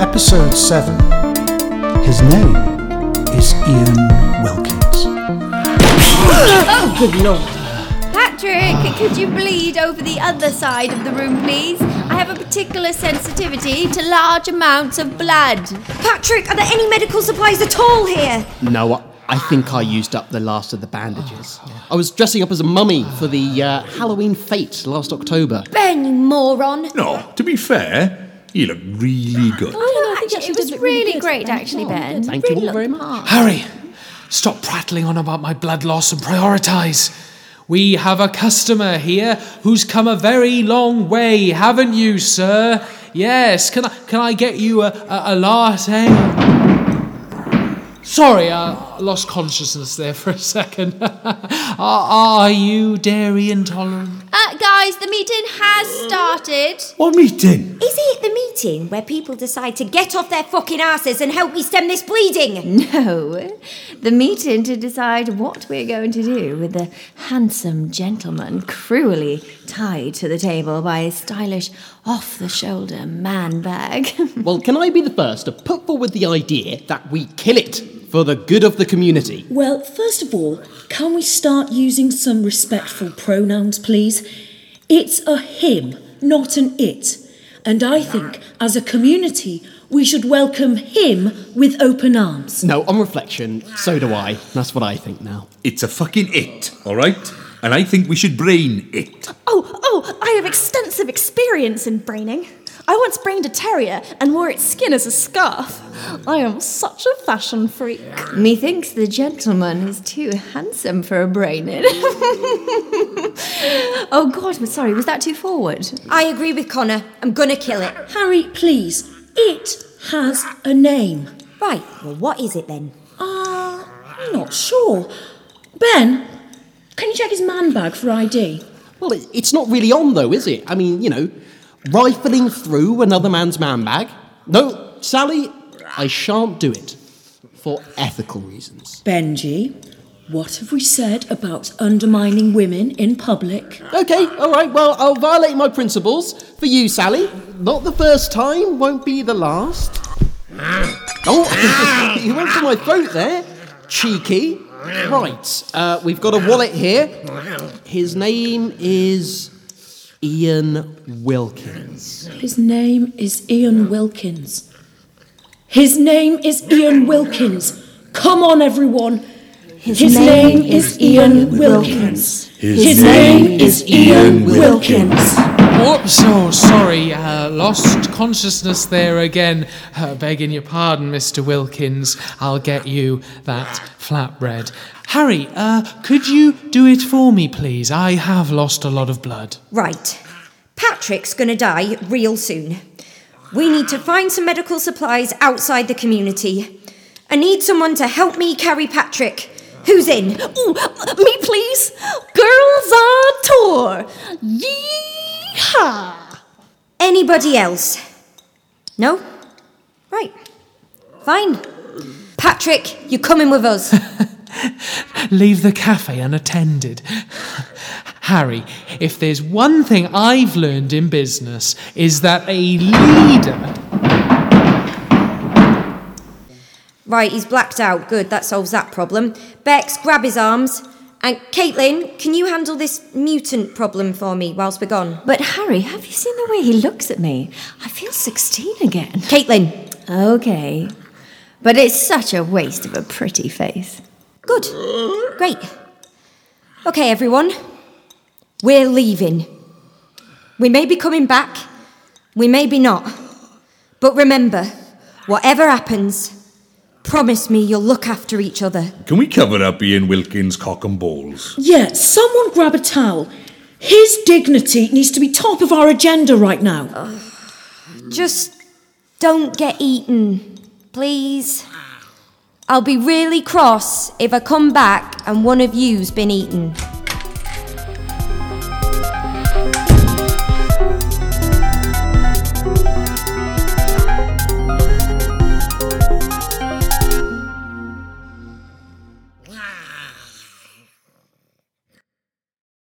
Episode 7. His name is Ian Wilkins. Oh, good lord. Patrick, could you bleed over the other side of the room, please? I have a particular sensitivity to large amounts of blood. Patrick, are there any medical supplies at all here? No, I- I think I used up the last of the bandages. I was dressing up as a mummy for the uh, Halloween fete last October. Ben, you moron. No, to be fair, you look really good. Oh, actually, it was really great, actually, Ben. Thank you all very much. Harry, stop prattling on about my blood loss and prioritise. We have a customer here who's come a very long way, haven't you, sir? Yes. Can I can I get you a, a, a latte? Sorry, I lost consciousness there for a second. are, are you dairy intolerant? Guys, the meeting has started. What meeting? Is it the meeting where people decide to get off their fucking asses and help me stem this bleeding? No, the meeting to decide what we're going to do with the handsome gentleman cruelly tied to the table by a stylish off the shoulder man bag. Well, can I be the first to put forward the idea that we kill it for the good of the community? Well, first of all, can we start using some respectful pronouns, please? It's a him, not an it. And I think, as a community, we should welcome him with open arms. No, on reflection, so do I. That's what I think now. It's a fucking it, all right? And I think we should brain it. Oh, oh, I have extensive experience in braining. I once brained a terrier and wore its skin as a scarf. I am such a fashion freak. Methinks the gentleman is too handsome for a brain in. oh, God, but sorry, was that too forward? I agree with Connor. I'm gonna kill it. Harry, please. It has a name. Right, well, what is it then? Ah, I'm not sure. Ben, can you check his man bag for ID? Well, it, it's not really on, though, is it? I mean, you know, rifling through another man's man bag. No, Sally, I shan't do it. For ethical reasons. Benji, what have we said about undermining women in public? Okay, all right, well, I'll violate my principles for you, Sally. Not the first time, won't be the last. Oh, you went for my throat there. Cheeky. Right, uh, we've got a wallet here. His name is Ian Wilkins. His name is Ian Wilkins. His name is Ian Wilkins. Come on, everyone. His, name, is Ian Wilkins. His, name is Ian Wilkins. Whoops, oh, sorry, uh, lost consciousness there again. Uh, begging your pardon, Mr. Wilkins. I'll get you that flatbread. Harry, uh, could you do it for me, please? I have lost a lot of blood. Right. Patrick's gonna die real soon. We need to find some medical supplies outside the community. I need someone to help me carry Patrick. Who's in? Ooh, me please. Girls on tour. Yeehaw. Anybody else? No? Right. Fine. Patrick, you're coming with us. Leave the cafe unattended. Harry, if there's one thing I've learned in business is that a leader right, he's blacked out. Good, that solves that problem. Bex, grab his arms. And Caitlin, can you handle this mutant problem for me whilst we're gone? But Harry, have you seen the way he looks at me? I feel 16 again. Caitlin, Okay. But it's such a waste of a pretty face. Good. Great. Okay, everyone. We're leaving. We may be coming back, we may be not. But remember, whatever happens, promise me you'll look after each other. Can we cover up Ian Wilkins' cock and balls? Yeah, someone grab a towel. His dignity needs to be top of our agenda right now. Just don't get eaten, please. I'll be really cross if I come back and one of you's been eaten.